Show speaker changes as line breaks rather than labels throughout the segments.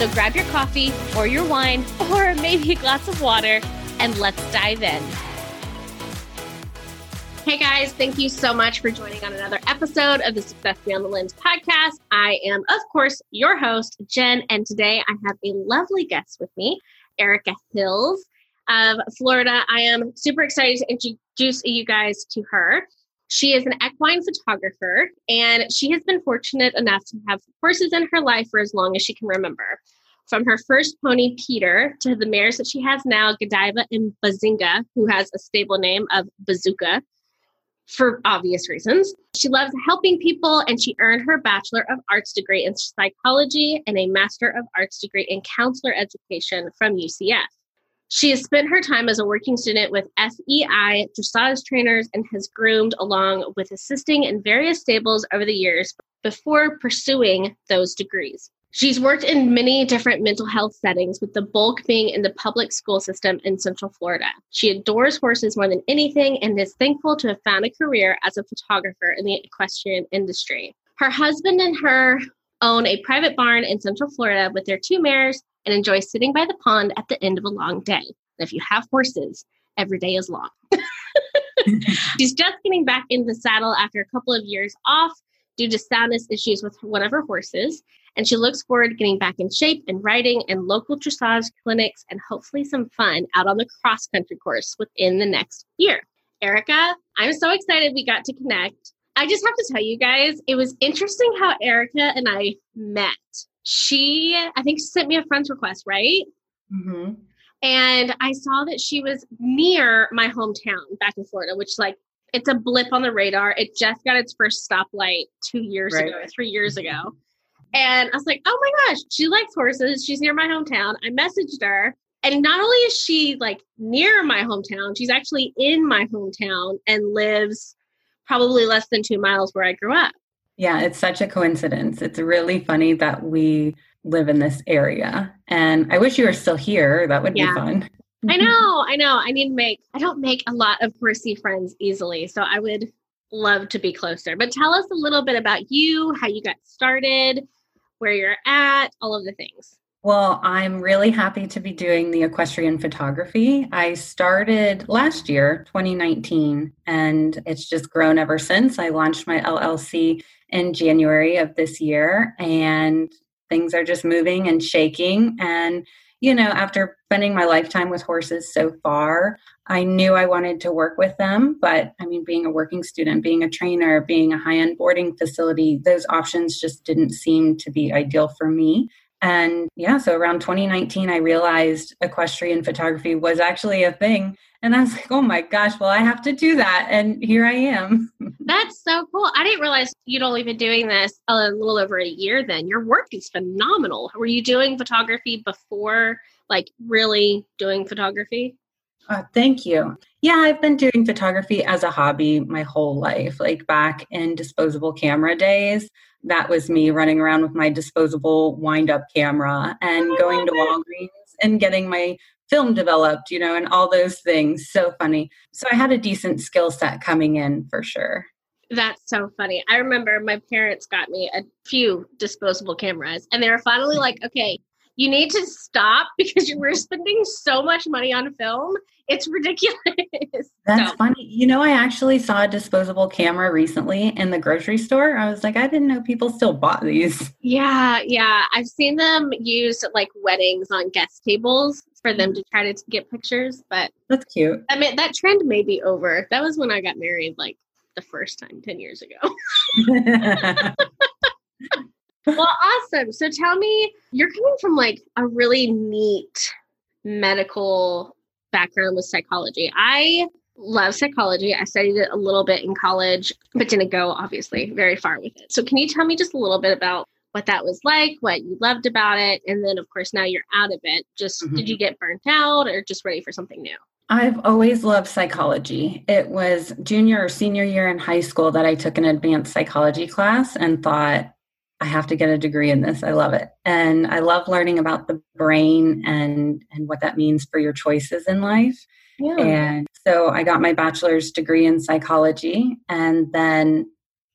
So grab your coffee or your wine or maybe a glass of water and let's dive in. Hey guys, thank you so much for joining on another episode of the Success Beyond the Lens podcast. I am, of course, your host, Jen, and today I have a lovely guest with me, Erica Hills of Florida. I am super excited to introduce you guys to her. She is an equine photographer, and she has been fortunate enough to have horses in her life for as long as she can remember. From her first pony, Peter, to the mares that she has now, Godiva and Bazinga, who has a stable name of Bazooka for obvious reasons. She loves helping people, and she earned her Bachelor of Arts degree in psychology and a Master of Arts degree in counselor education from UCF. She has spent her time as a working student with FEI dressage trainers and has groomed along with assisting in various stables over the years before pursuing those degrees. She's worked in many different mental health settings, with the bulk being in the public school system in Central Florida. She adores horses more than anything and is thankful to have found a career as a photographer in the equestrian industry. Her husband and her own a private barn in Central Florida with their two mares and enjoy sitting by the pond at the end of a long day. And if you have horses, every day is long. She's just getting back in the saddle after a couple of years off due to soundness issues with one of her horses. And she looks forward to getting back in shape and riding in local dressage clinics and hopefully some fun out on the cross country course within the next year. Erica, I'm so excited we got to connect. I just have to tell you guys, it was interesting how Erica and I met she, I think she sent me a friend's request, right? Mm-hmm. And I saw that she was near my hometown back in Florida, which like it's a blip on the radar. It just got its first stoplight two years right. ago, three years ago. And I was like, oh my gosh, she likes horses. She's near my hometown. I messaged her. And not only is she like near my hometown, she's actually in my hometown and lives probably less than two miles where I grew up.
Yeah, it's such a coincidence. It's really funny that we live in this area. And I wish you were still here. That would yeah. be fun.
I know, I know. I need to make I don't make a lot of horsey friends easily. So I would love to be closer. But tell us a little bit about you, how you got started, where you're at, all of the things.
Well, I'm really happy to be doing the equestrian photography. I started last year, 2019, and it's just grown ever since. I launched my LLC in January of this year, and things are just moving and shaking. And, you know, after spending my lifetime with horses so far, I knew I wanted to work with them. But I mean, being a working student, being a trainer, being a high end boarding facility, those options just didn't seem to be ideal for me. And yeah, so around 2019, I realized equestrian photography was actually a thing. And I was like, oh my gosh, well, I have to do that. And here I am.
That's so cool. I didn't realize you'd only been doing this a little over a year then. Your work is phenomenal. Were you doing photography before, like really doing photography?
Uh, thank you. Yeah, I've been doing photography as a hobby my whole life, like back in disposable camera days that was me running around with my disposable wind up camera and going to Walgreens and getting my film developed, you know, and all those things. So funny. So I had a decent skill set coming in for sure.
That's so funny. I remember my parents got me a few disposable cameras and they were finally like, okay, you need to stop because you were spending so much money on film. It's ridiculous.
That's so. funny. You know, I actually saw a disposable camera recently in the grocery store. I was like, I didn't know people still bought these.
Yeah, yeah. I've seen them used at like weddings on guest tables for them to try to get pictures, but
that's cute.
I mean, that trend may be over. That was when I got married, like the first time 10 years ago. Well, awesome. So tell me, you're coming from like a really neat medical background with psychology. I love psychology. I studied it a little bit in college, but didn't go obviously very far with it. So can you tell me just a little bit about what that was like, what you loved about it, and then of course now you're out of it. Just mm-hmm. did you get burnt out or just ready for something new?
I've always loved psychology. It was junior or senior year in high school that I took an advanced psychology class and thought, I have to get a degree in this. I love it. And I love learning about the brain and and what that means for your choices in life. Yeah. And so I got my bachelor's degree in psychology and then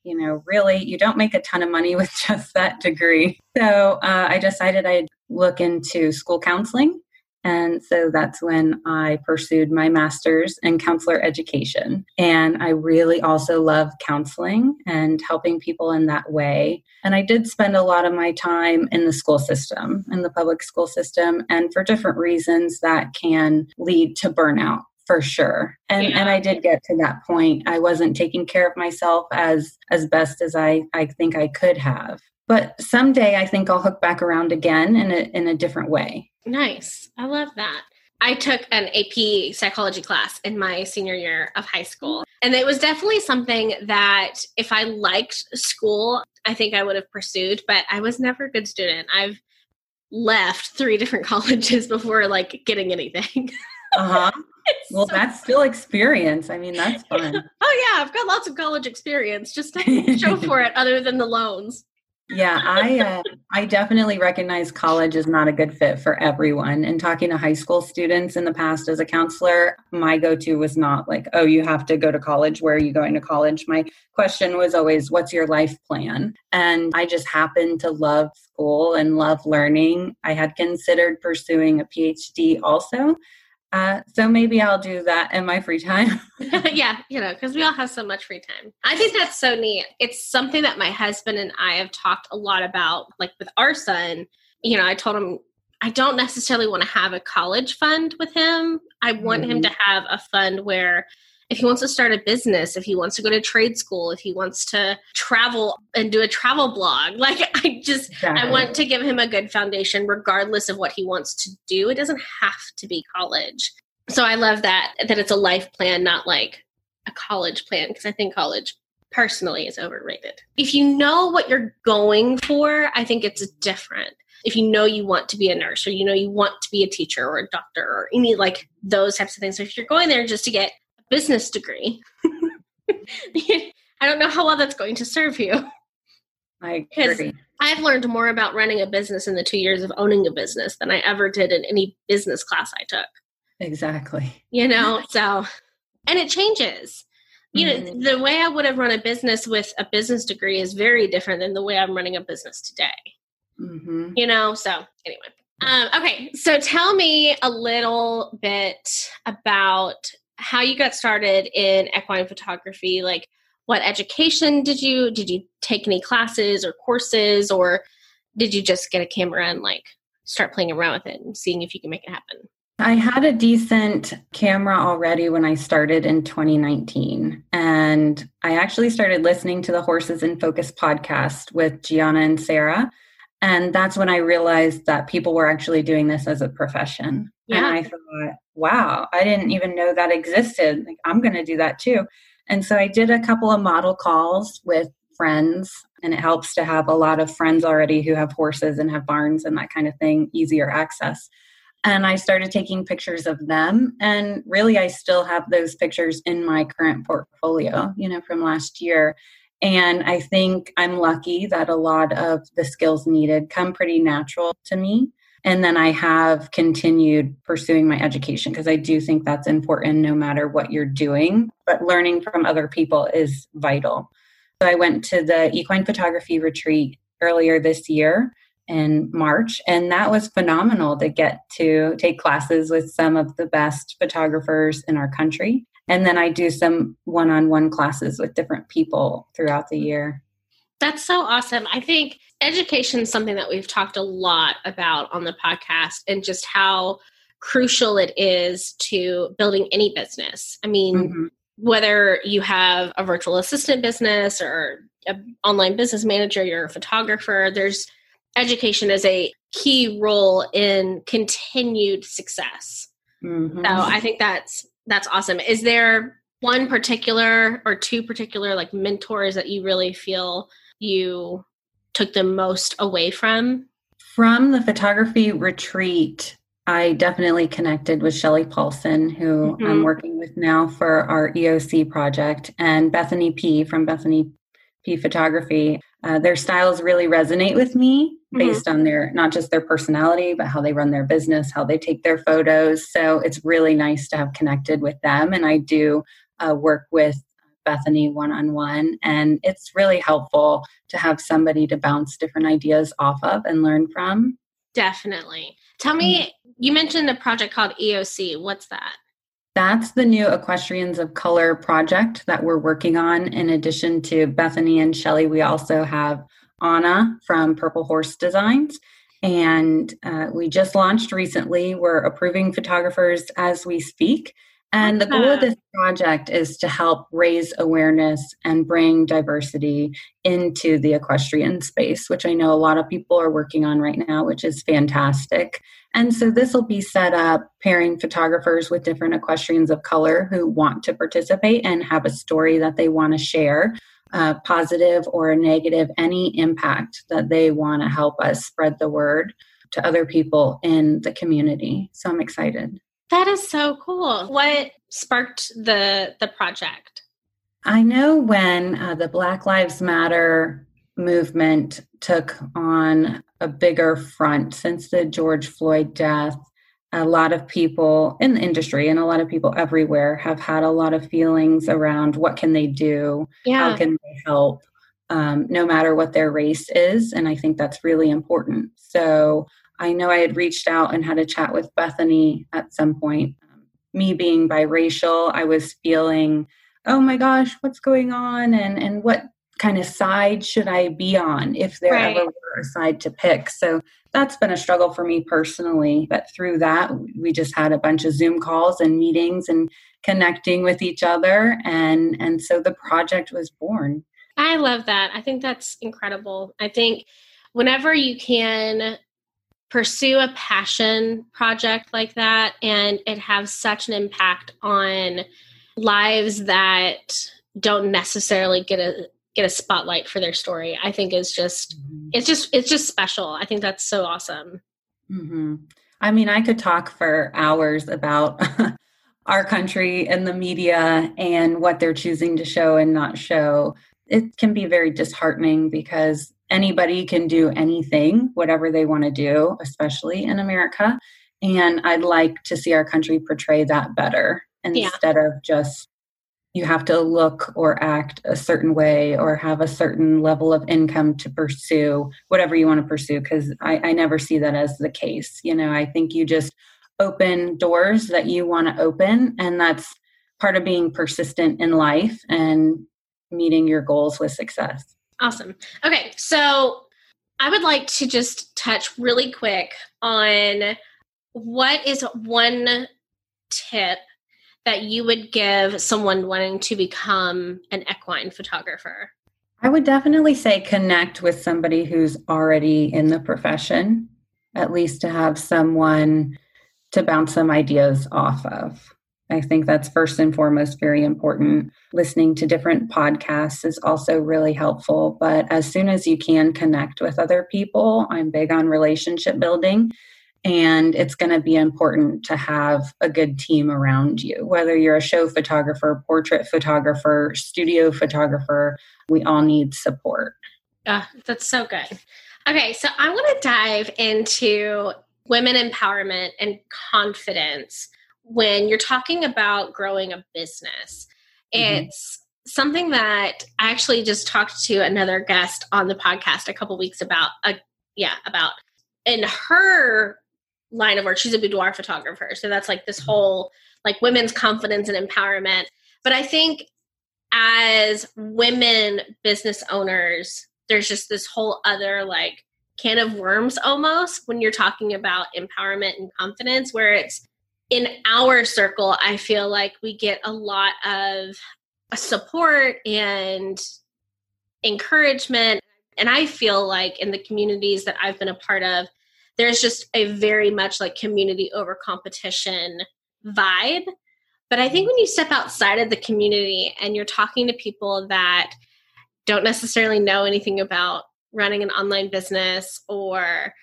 you know, really, you don't make a ton of money with just that degree. So uh, I decided I'd look into school counseling. And so that's when I pursued my master's in counselor education. And I really also love counseling and helping people in that way. And I did spend a lot of my time in the school system, in the public school system, and for different reasons that can lead to burnout for sure and yeah. and i did get to that point i wasn't taking care of myself as as best as i i think i could have but someday i think i'll hook back around again in a in a different way
nice i love that I took an AP psychology class in my senior year of high school. And it was definitely something that if I liked school, I think I would have pursued, but I was never a good student. I've left three different colleges before like getting anything.
uh-huh. well, so that's still experience. I mean, that's fun.
oh yeah, I've got lots of college experience. Just to show for it, other than the loans.
Yeah, I uh, I definitely recognize college is not a good fit for everyone. And talking to high school students in the past as a counselor, my go-to was not like, "Oh, you have to go to college. Where are you going to college?" My question was always, "What's your life plan?" And I just happened to love school and love learning. I had considered pursuing a PhD also, uh, so maybe I'll do that in my free time.
yeah, you know, because we all have so much free time. I think that's so neat. It's something that my husband and I have talked a lot about, like with our son. You know, I told him I don't necessarily want to have a college fund with him. I want mm-hmm. him to have a fund where if he wants to start a business, if he wants to go to trade school, if he wants to travel and do a travel blog, like I just exactly. I want to give him a good foundation regardless of what he wants to do. It doesn't have to be college. So I love that that it's a life plan, not like a college plan because I think college personally is overrated. If you know what you're going for, I think it's different. If you know you want to be a nurse or you know you want to be a teacher or a doctor or any like those types of things. So if you're going there just to get business degree. I don't know how well that's going to serve you.
I agree.
I've learned more about running a business in the two years of owning a business than I ever did in any business class I took.
Exactly.
You know, so, and it changes. You mm-hmm. know, the way I would have run a business with a business degree is very different than the way I'm running a business today. Mm-hmm. You know, so anyway. Um, okay, so tell me a little bit about how you got started in equine photography like what education did you did you take any classes or courses or did you just get a camera and like start playing around with it and seeing if you can make it happen
I had a decent camera already when I started in 2019. And I actually started listening to the Horses in Focus podcast with Gianna and Sarah. And that's when I realized that people were actually doing this as a profession. Yeah. And I thought, wow, I didn't even know that existed. Like, I'm going to do that too. And so I did a couple of model calls with friends, and it helps to have a lot of friends already who have horses and have barns and that kind of thing, easier access. And I started taking pictures of them. And really, I still have those pictures in my current portfolio, you know, from last year. And I think I'm lucky that a lot of the skills needed come pretty natural to me. And then I have continued pursuing my education because I do think that's important no matter what you're doing. But learning from other people is vital. So I went to the equine photography retreat earlier this year in March, and that was phenomenal to get to take classes with some of the best photographers in our country. And then I do some one on one classes with different people throughout the year.
That's so awesome. I think education is something that we've talked a lot about on the podcast and just how crucial it is to building any business. I mean, mm-hmm. whether you have a virtual assistant business or an online business manager, you're a photographer, there's education is a key role in continued success. Mm-hmm. So I think that's that's awesome. Is there one particular or two particular like mentors that you really feel you took the most away from?
From the photography retreat, I definitely connected with Shelley Paulson, who mm-hmm. I'm working with now for our EOC project, and Bethany P from Bethany P Photography. Uh, their styles really resonate with me mm-hmm. based on their not just their personality, but how they run their business, how they take their photos. So it's really nice to have connected with them. And I do uh, work with Bethany one on one, and it's really helpful to have somebody to bounce different ideas off of and learn from.
Definitely. Tell me, mm-hmm. you mentioned a project called EOC. What's that?
That's the new Equestrians of Color project that we're working on. In addition to Bethany and Shelley, we also have Anna from Purple Horse Designs. And uh, we just launched recently. We're approving photographers as we speak. And the goal of this project is to help raise awareness and bring diversity into the equestrian space, which I know a lot of people are working on right now, which is fantastic. And so this will be set up pairing photographers with different equestrians of color who want to participate and have a story that they want to share. Uh, positive or negative, any impact that they want to help us spread the word to other people in the community. So I'm excited.
That is so cool. What sparked the the project?
I know when uh, the Black Lives Matter movement took on a bigger front since the George Floyd death, a lot of people in the industry and a lot of people everywhere have had a lot of feelings around what can they do, yeah. how can they help, um, no matter what their race is, and I think that's really important. So I know I had reached out and had a chat with Bethany at some point. Um, me being biracial, I was feeling, oh my gosh, what's going on? And and what kind of side should I be on if there right. ever were a side to pick? So that's been a struggle for me personally. But through that, we just had a bunch of Zoom calls and meetings and connecting with each other. And and so the project was born.
I love that. I think that's incredible. I think whenever you can pursue a passion project like that and it has such an impact on lives that don't necessarily get a get a spotlight for their story i think is just mm-hmm. it's just it's just special i think that's so awesome
mm-hmm. i mean i could talk for hours about our country and the media and what they're choosing to show and not show it can be very disheartening because anybody can do anything, whatever they want to do, especially in America. And I'd like to see our country portray that better instead yeah. of just you have to look or act a certain way or have a certain level of income to pursue whatever you want to pursue because I, I never see that as the case you know i think you just open doors that you want to open and that's part of being persistent in life and meeting your goals with success
Awesome. Okay, so I would like to just touch really quick on what is one tip that you would give someone wanting to become an equine photographer?
I would definitely say connect with somebody who's already in the profession, at least to have someone to bounce some ideas off of. I think that's first and foremost very important. Listening to different podcasts is also really helpful. But as soon as you can connect with other people, I'm big on relationship building. And it's going to be important to have a good team around you. Whether you're a show photographer, portrait photographer, studio photographer, we all need support.
Uh, that's so good. Okay, so I want to dive into women empowerment and confidence when you're talking about growing a business, mm-hmm. it's something that I actually just talked to another guest on the podcast a couple weeks about. Uh, yeah, about in her line of work, she's a boudoir photographer. So that's like this whole like women's confidence and empowerment. But I think as women business owners, there's just this whole other like can of worms almost when you're talking about empowerment and confidence, where it's in our circle, I feel like we get a lot of support and encouragement. And I feel like in the communities that I've been a part of, there's just a very much like community over competition vibe. But I think when you step outside of the community and you're talking to people that don't necessarily know anything about running an online business or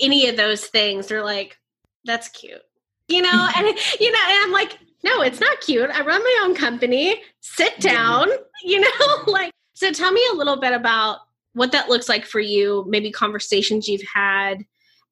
any of those things, they're like, that's cute. You know, and you know, and I'm like, no, it's not cute. I run my own company. Sit down, you know, like so tell me a little bit about what that looks like for you, maybe conversations you've had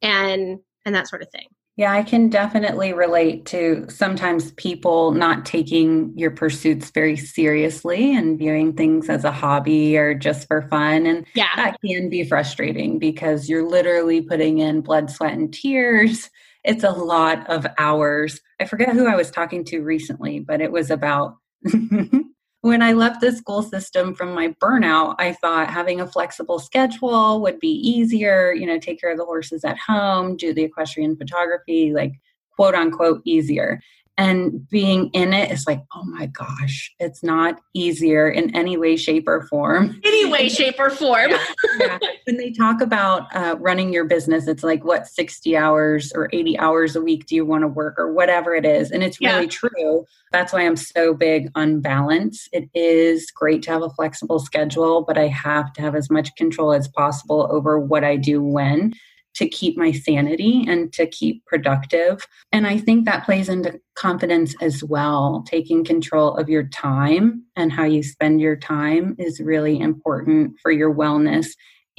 and and that sort of thing.
Yeah, I can definitely relate to sometimes people not taking your pursuits very seriously and viewing things as a hobby or just for fun. And
yeah.
that can be frustrating because you're literally putting in blood, sweat, and tears. It's a lot of hours. I forget who I was talking to recently, but it was about when I left the school system from my burnout, I thought having a flexible schedule would be easier, you know, take care of the horses at home, do the equestrian photography, like quote unquote easier and being in it is like oh my gosh it's not easier in any way shape or form.
Any way shape or form. Yeah,
yeah. when they talk about uh, running your business it's like what 60 hours or 80 hours a week do you want to work or whatever it is and it's really yeah. true. That's why i'm so big on balance. It is great to have a flexible schedule but i have to have as much control as possible over what i do when to keep my sanity and to keep productive. And I think that plays into confidence as well. Taking control of your time and how you spend your time is really important for your wellness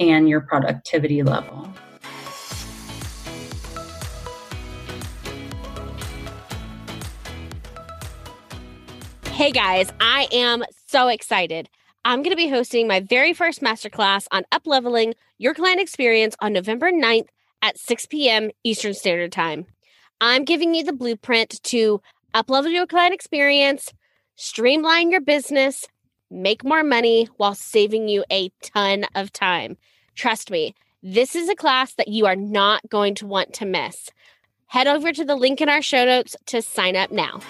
and your productivity level.
Hey guys, I am so excited. I'm going to be hosting my very first masterclass on upleveling your client experience on November 9th at 6 p.m. Eastern Standard Time. I'm giving you the blueprint to uplevel your client experience, streamline your business, make more money while saving you a ton of time. Trust me, this is a class that you are not going to want to miss. Head over to the link in our show notes to sign up now.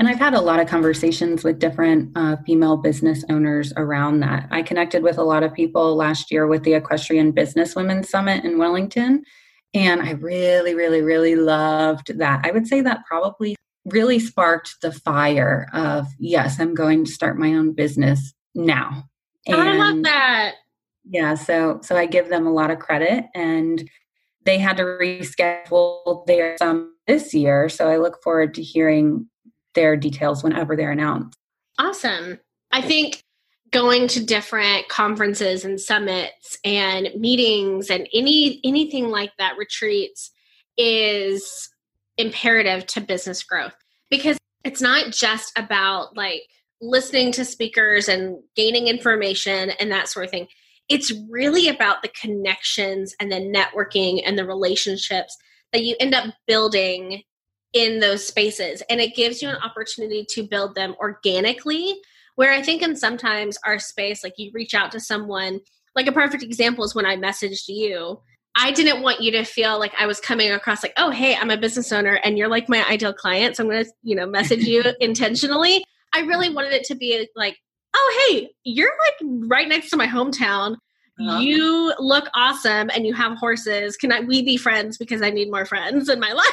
And I've had a lot of conversations with different uh, female business owners around that. I connected with a lot of people last year with the Equestrian Business Women Summit in Wellington. And I really, really, really loved that. I would say that probably really sparked the fire of, yes, I'm going to start my own business now.
And I love that.
Yeah, so so I give them a lot of credit and they had to reschedule their summit this year. So I look forward to hearing their details whenever they're announced.
Awesome. I think going to different conferences and summits and meetings and any anything like that retreats is imperative to business growth because it's not just about like listening to speakers and gaining information and that sort of thing it's really about the connections and the networking and the relationships that you end up building in those spaces and it gives you an opportunity to build them organically where i think in sometimes our space like you reach out to someone like a perfect example is when i messaged you. I didn't want you to feel like i was coming across like oh hey i'm a business owner and you're like my ideal client so i'm going to you know message you intentionally. I really wanted it to be like oh hey you're like right next to my hometown uh-huh. You look awesome and you have horses. Can I we be friends because I need more friends in my life?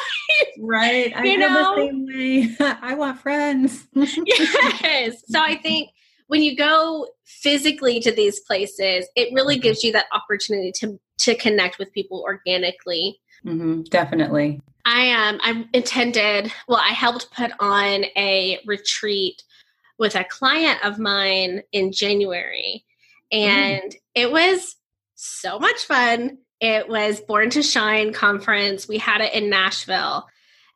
Right. I you know? the same way. I want friends.
yes. So I think when you go physically to these places, it really mm-hmm. gives you that opportunity to to connect with people organically.
Mm-hmm, definitely.
I um I intended well I helped put on a retreat with a client of mine in January. And mm. it was so much fun. It was Born to Shine conference. We had it in Nashville,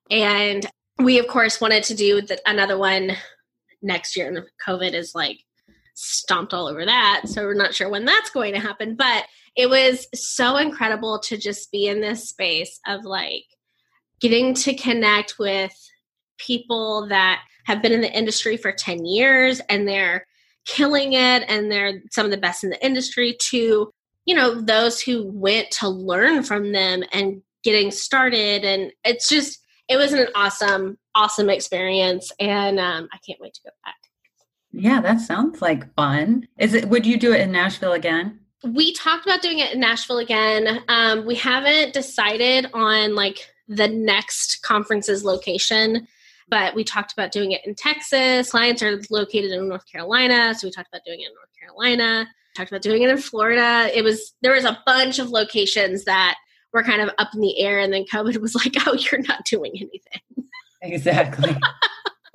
and we of course wanted to do the, another one next year. And COVID is like stomped all over that, so we're not sure when that's going to happen. But it was so incredible to just be in this space of like getting to connect with people that have been in the industry for 10 years and they're killing it and they're some of the best in the industry to you know those who went to learn from them and getting started. And it's just it was an awesome awesome experience. And um, i can't wait to go back.
Yeah that sounds like fun. Is it would you do it in nashville again?
We talked about doing it in nashville again. Um, we haven't decided on like the next conference's location but we talked about doing it in Texas. Clients are located in North Carolina, so we talked about doing it in North Carolina. Talked about doing it in Florida. It was there was a bunch of locations that were kind of up in the air, and then COVID was like, "Oh, you're not doing anything."
Exactly.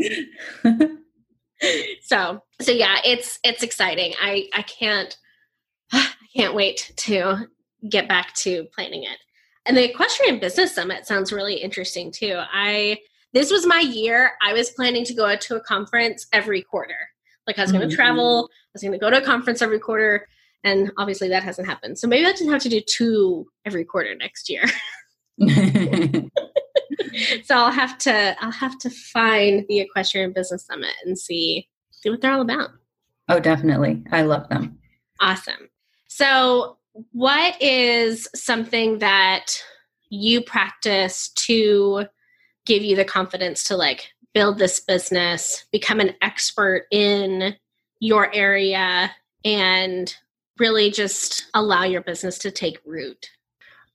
so so yeah, it's it's exciting. I I can't I can't wait to get back to planning it. And the Equestrian Business Summit sounds really interesting too. I this was my year. I was planning to go to a conference every quarter. Like I was going to mm-hmm. travel, I was going to go to a conference every quarter, and obviously that hasn't happened. So maybe I just have to do two every quarter next year. so I'll have to I'll have to find the Equestrian Business Summit and see see what they're all about.
Oh, definitely. I love them.
Awesome. So, what is something that you practice to give you the confidence to like build this business, become an expert in your area, and really just allow your business to take root?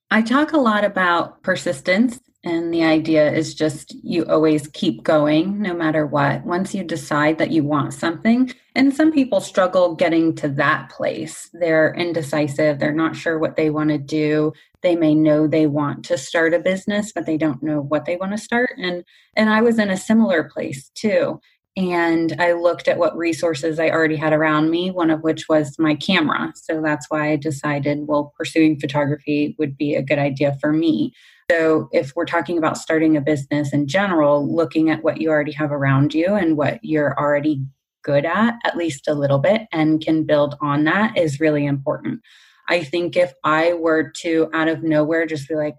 I talk a lot about persistence and the idea is just you always keep going no matter what. Once you decide that you want something, and some people struggle getting to that place. They're indecisive, they're not sure what they want to do. They may know they want to start a business, but they don't know what they want to start. And and I was in a similar place too. And I looked at what resources I already had around me, one of which was my camera. So that's why I decided, well, pursuing photography would be a good idea for me. So, if we're talking about starting a business in general, looking at what you already have around you and what you're already good at, at least a little bit, and can build on that is really important. I think if I were to out of nowhere just be like,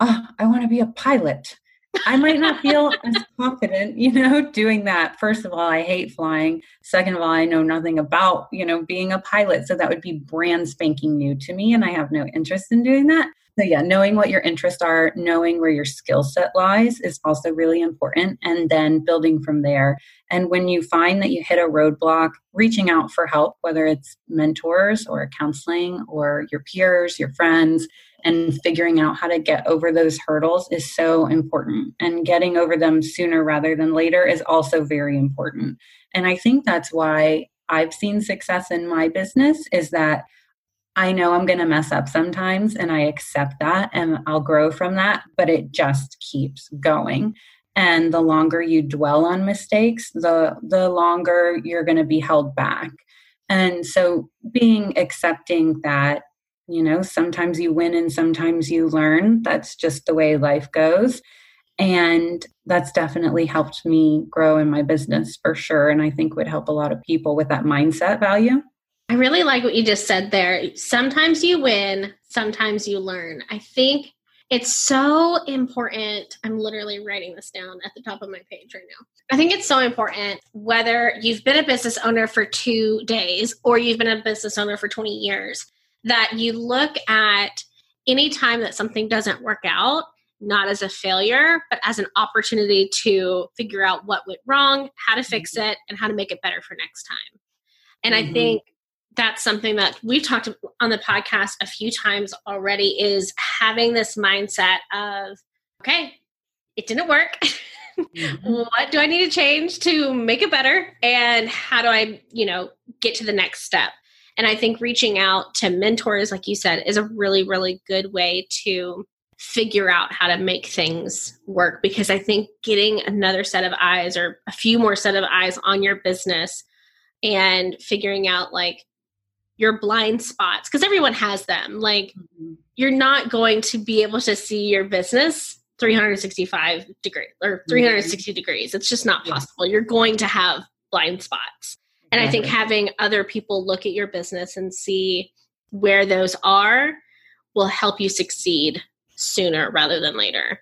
oh, I want to be a pilot, I might not feel as confident, you know, doing that. First of all, I hate flying. Second of all, I know nothing about, you know, being a pilot. So that would be brand spanking new to me. And I have no interest in doing that. So, yeah, knowing what your interests are, knowing where your skill set lies is also really important, and then building from there. And when you find that you hit a roadblock, reaching out for help, whether it's mentors or counseling or your peers, your friends, and figuring out how to get over those hurdles is so important. And getting over them sooner rather than later is also very important. And I think that's why I've seen success in my business is that I know I'm going to mess up sometimes and I accept that and I'll grow from that, but it just keeps going. And the longer you dwell on mistakes, the the longer you're going to be held back. And so being accepting that you know, sometimes you win and sometimes you learn. That's just the way life goes. And that's definitely helped me grow in my business for sure. And I think would help a lot of people with that mindset value.
I really like what you just said there. Sometimes you win, sometimes you learn. I think it's so important. I'm literally writing this down at the top of my page right now. I think it's so important whether you've been a business owner for two days or you've been a business owner for 20 years that you look at any time that something doesn't work out not as a failure, but as an opportunity to figure out what went wrong, how to fix mm-hmm. it, and how to make it better for next time. And mm-hmm. I think that's something that we've talked on the podcast a few times already is having this mindset of okay it didn't work mm-hmm. what do i need to change to make it better and how do i you know get to the next step and i think reaching out to mentors like you said is a really really good way to figure out how to make things work. Because i think getting another set of eyes or a few more set of eyes on your business and figuring out like your blind spots because everyone has them. Like mm-hmm. you're not going to be able to see your business 365 degrees or 360 mm-hmm. degrees. It's just not possible. You're going to have blind spots and i think having other people look at your business and see where those are will help you succeed sooner rather than later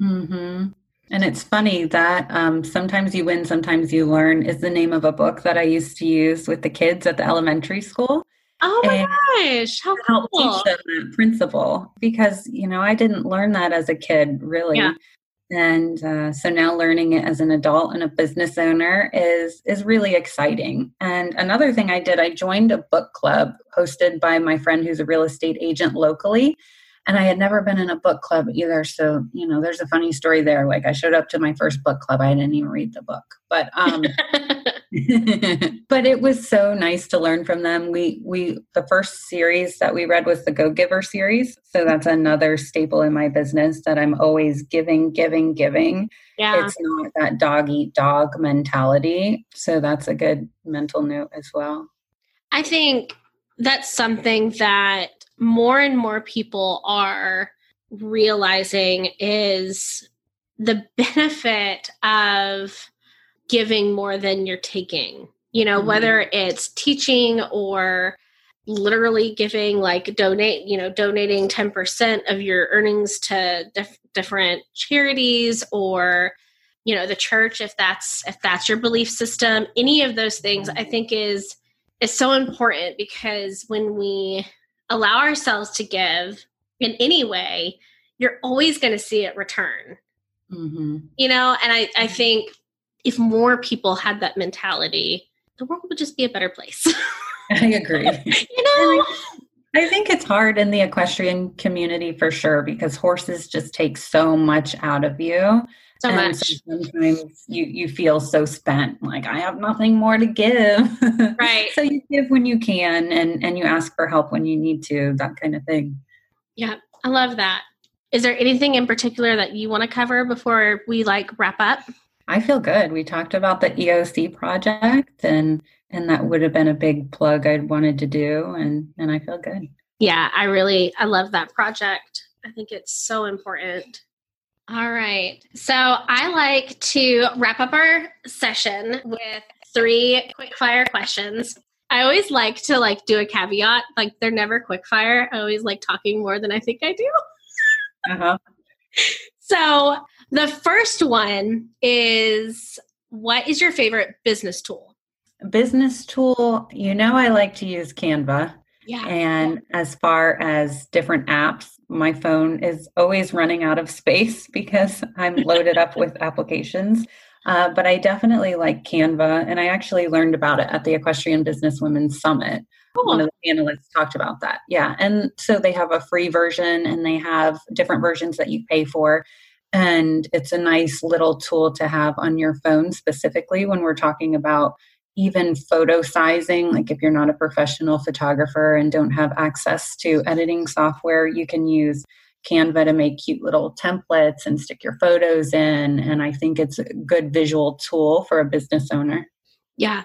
mm-hmm. And it's funny that um, sometimes you win, sometimes you learn is the name of a book that I used to use with the kids at the elementary school.
Oh my gosh, how cool. help teach them
that principle because you know I didn't learn that as a kid really. Yeah. And uh, so now learning it as an adult and a business owner is is really exciting. And another thing I did, I joined a book club hosted by my friend who's a real estate agent locally. and I had never been in a book club either. So, you know, there's a funny story there. Like I showed up to my first book club, I didn't even read the book. But um but it was so nice to learn from them. We we the first series that we read was the Go Giver series. So that's another staple in my business that I'm always giving, giving, giving. Yeah. It's not that dog eat dog mentality. So that's a good mental note as well.
I think that's something that more and more people are realizing is the benefit of giving more than you're taking. You know, mm-hmm. whether it's teaching or literally giving like donate, you know, donating 10% of your earnings to dif- different charities or you know the church if that's if that's your belief system any of those things i think is is so important because when we allow ourselves to give in any way, you're always going to see it return. Mm-hmm. You know, and I, I think if more people had that mentality, the world would just be a better place.
I agree. you know, I think it's hard in the equestrian community for sure because horses just take so much out of you
so and much.
sometimes you you feel so spent, like I have nothing more to give.
Right.
so you give when you can, and and you ask for help when you need to, that kind of thing.
Yeah, I love that. Is there anything in particular that you want to cover before we like wrap up?
I feel good. We talked about the EOC project and and that would have been a big plug I'd wanted to do and and I feel good.
Yeah, I really I love that project. I think it's so important. All right. So I like to wrap up our session with three quick fire questions. I always like to like do a caveat, like they're never quick fire. I always like talking more than I think I do. uh-huh. So the first one is what is your favorite business tool?
Business tool, you know I like to use Canva.
Yeah.
And as far as different apps, my phone is always running out of space because I'm loaded up with applications. Uh, but I definitely like Canva, and I actually learned about it at the Equestrian Business Women's Summit. Cool. One of the panelists talked about that. Yeah. And so they have a free version and they have different versions that you pay for. And it's a nice little tool to have on your phone, specifically when we're talking about even photo sizing. Like if you're not a professional photographer and don't have access to editing software you can use canva to make cute little templates and stick your photos in. And i think it's a good visual tool for a business owner.
Yeah.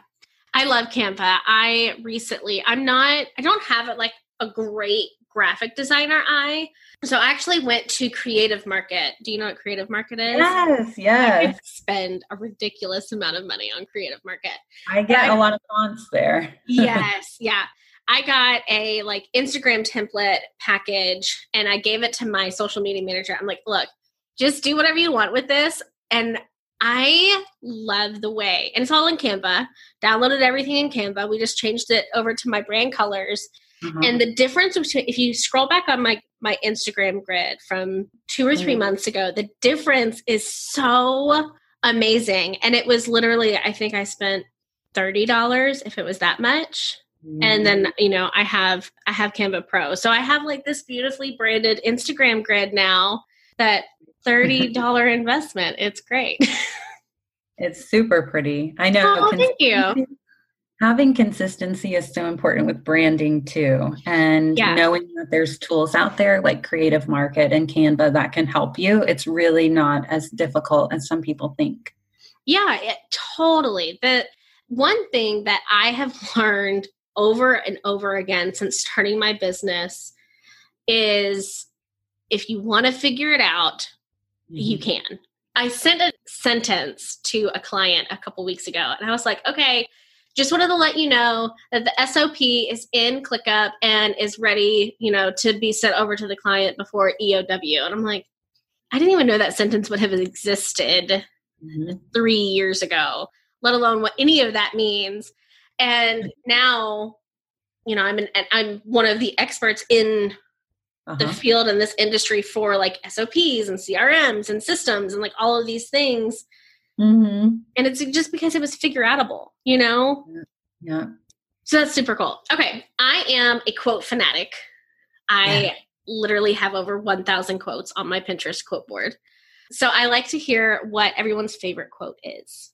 I love canva. I recently i'm not i don't have it like a great graphic designer eye so I actually went to Creative Market. Do you know what Creative Market is?
Yes, yes.
I spend a ridiculous amount of money on Creative Market.
I get I, a lot of fonts there.
yes, yeah. I got a like Instagram template package and I gave it to my social media manager. I'm like, look, just do whatever you want with this. And I love the way, and it's all in Canva. Downloaded everything in Canva. We just changed it over to my brand colors. Mm-hmm. And the difference between if you scroll back on my my Instagram grid from two or 3 mm months ago, the difference is so amazing. And it was literally, I think I spent thirty dollars if it was that much. mm And then mm. you know I have I have Canva Pro, so I have like this beautifully branded Instagram grid now. That thirty dollar investment. It's great.
it's super pretty. I know.
Oh, thank you
having consistency is so important with branding too and yeah. knowing that there's tools out there like creative market and canva that can help you it's really not as difficult as some people think
yeah it, totally the one thing that i have learned over and over again since starting my business is if you want to figure it out mm-hmm. you can i sent a sentence to a client a couple weeks ago and i was like okay just wanted to let you know that the SOP is in ClickUp and is ready, you know, to be sent over to the client before EOW. And I'm like, I didn't even know that sentence would have existed mm-hmm. three years ago, let alone what any of that means. And now, you know, I'm an, I'm one of the experts in uh-huh. the field in this industry for like SOPs and CRMs and systems and like all of these things Mm-hmm. And it's just because it was figure outable, you know?
Yeah.
So that's super cool. Okay. I am a quote fanatic. I yeah. literally have over 1,000 quotes on my Pinterest quote board. So I like to hear what everyone's favorite quote is.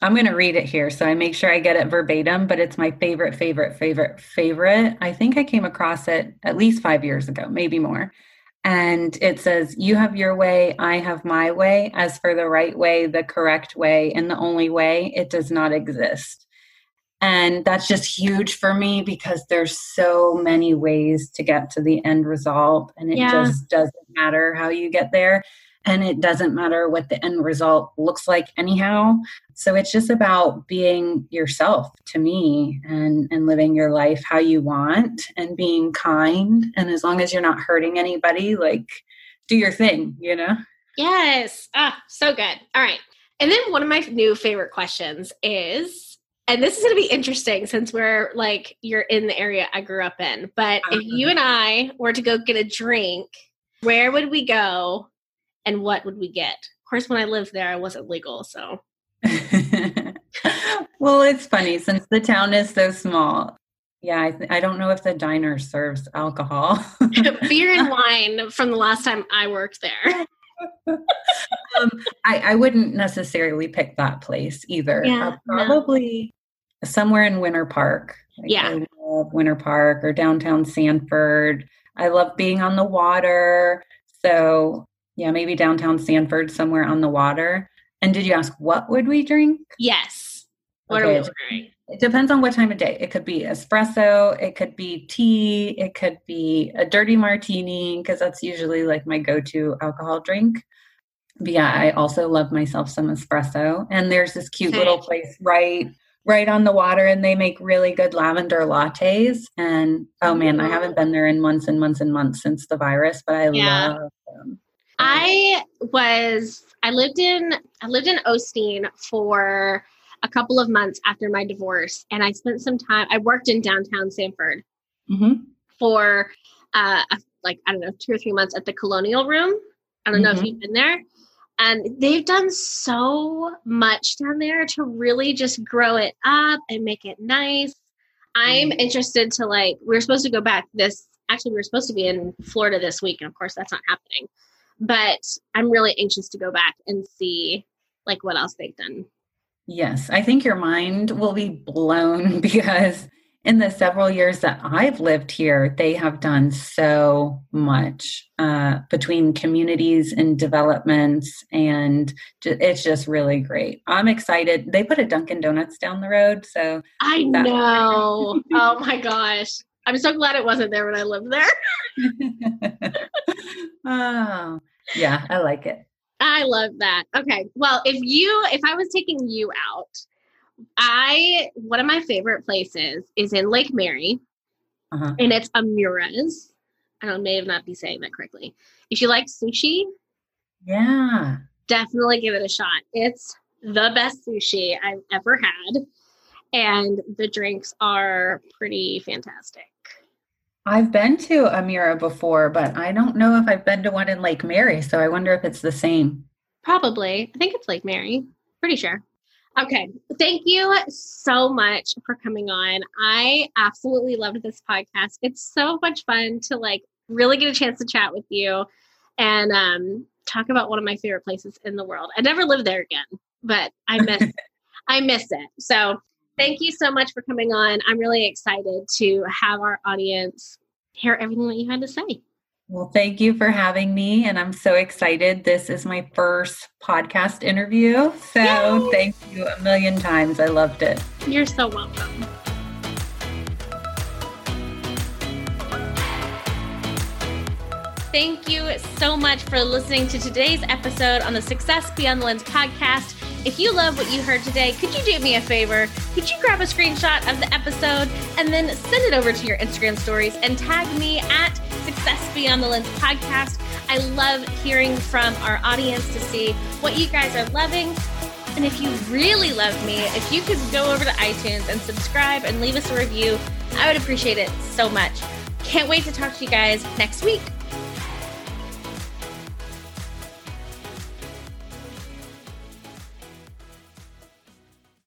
I'm going to read it here so I make sure I get it verbatim, but it's my favorite, favorite, favorite, favorite. I think I came across it at least five years ago, maybe more. And it says, You have your way, I have my way. As for the right way, the correct way, and the only way, it does not exist. And that's just huge for me because there's so many ways to get to the end result. And it yeah. just doesn't matter how you get there and it doesn't matter what the end result looks like anyhow. So it's just about being yourself to me and and living your life how you want and being kind. And as long as you're not hurting anybody like do your thing you know?
Yes. Ah so good. All right. And then one of my new favorite questions is and this is going to be interesting since we're like you're in the area I grew up in but if you uh-huh. and I were to go get a drink where would we go and what would we get? Of course, when I lived there, I wasn't legal, so.
well, it's funny since the town is so small. Yeah, I, th- I don't know if the diner serves alcohol.
Beer and wine from the last time I worked there.
um, I, I, wouldn't necessarily pick that place either. Yeah, uh, probably no. somewhere in Winter Park.
Like yeah.
Winter Park or downtown Sanford. I love being on the water. So yeah, maybe downtown Sanford, somewhere on the water. And did you ask what would we drink?
Yes. What okay. are we ordering?
It depends on what time of day. It could be espresso, it could be tea, it could be a dirty martini, because that's usually like my go to alcohol drink. But yeah, I also love myself some espresso. And there's this cute okay. little place right right on the water and they make really good lavender lattes and oh man i haven't been there in months and months and months since the virus but i yeah. love them
I was I lived in I lived in Osteen for a couple of months after my divorce, and I spent some time. I worked in downtown Sanford
mm-hmm.
for uh, like I don't know two or three months at the Colonial Room. I don't mm-hmm. know if mm-hmm. you've been there. And they've done so much down there to really just grow it up and make it nice. I'm mm-hmm. interested to like, we are supposed to go back this, actually, we were supposed to be in Florida this week, and of course, that's not happening but I'm really anxious to go back and see like what else they've done.
Yes, I think your mind will be blown because in the several years that I've lived here, they have done so much uh, between communities and developments, and it's just really great. I'm excited. They put a Dunkin' Donuts down the road, so
I know. oh my gosh, I'm so glad it wasn't there when I lived there.
oh, yeah, I like it.
I love that. Okay. Well, if you, if I was taking you out, I, one of my favorite places is in Lake Mary, uh-huh. and it's Amura's. I don't may not be saying that correctly. If you like sushi,
yeah,
definitely give it a shot. It's the best sushi I've ever had, and the drinks are pretty fantastic.
I've been to Amira before, but I don't know if I've been to one in Lake Mary. So I wonder if it's the same.
Probably. I think it's Lake Mary. Pretty sure. Okay. Thank you so much for coming on. I absolutely loved this podcast. It's so much fun to like really get a chance to chat with you and um, talk about one of my favorite places in the world. I never lived there again, but I miss I miss it. So thank you so much for coming on. I'm really excited to have our audience hear everything that you had to say.
Well, thank you for having me. And I'm so excited. This is my first podcast interview. So Yay! thank you a million times. I loved it.
You're so welcome. Thank you so much for listening to today's episode on the Success Beyond the Lens podcast. If you love what you heard today, could you do me a favor? Could you grab a screenshot of the episode and then send it over to your Instagram stories and tag me at Success Beyond the Lens podcast? I love hearing from our audience to see what you guys are loving. And if you really love me, if you could go over to iTunes and subscribe and leave us a review, I would appreciate it so much. Can't wait to talk to you guys next week.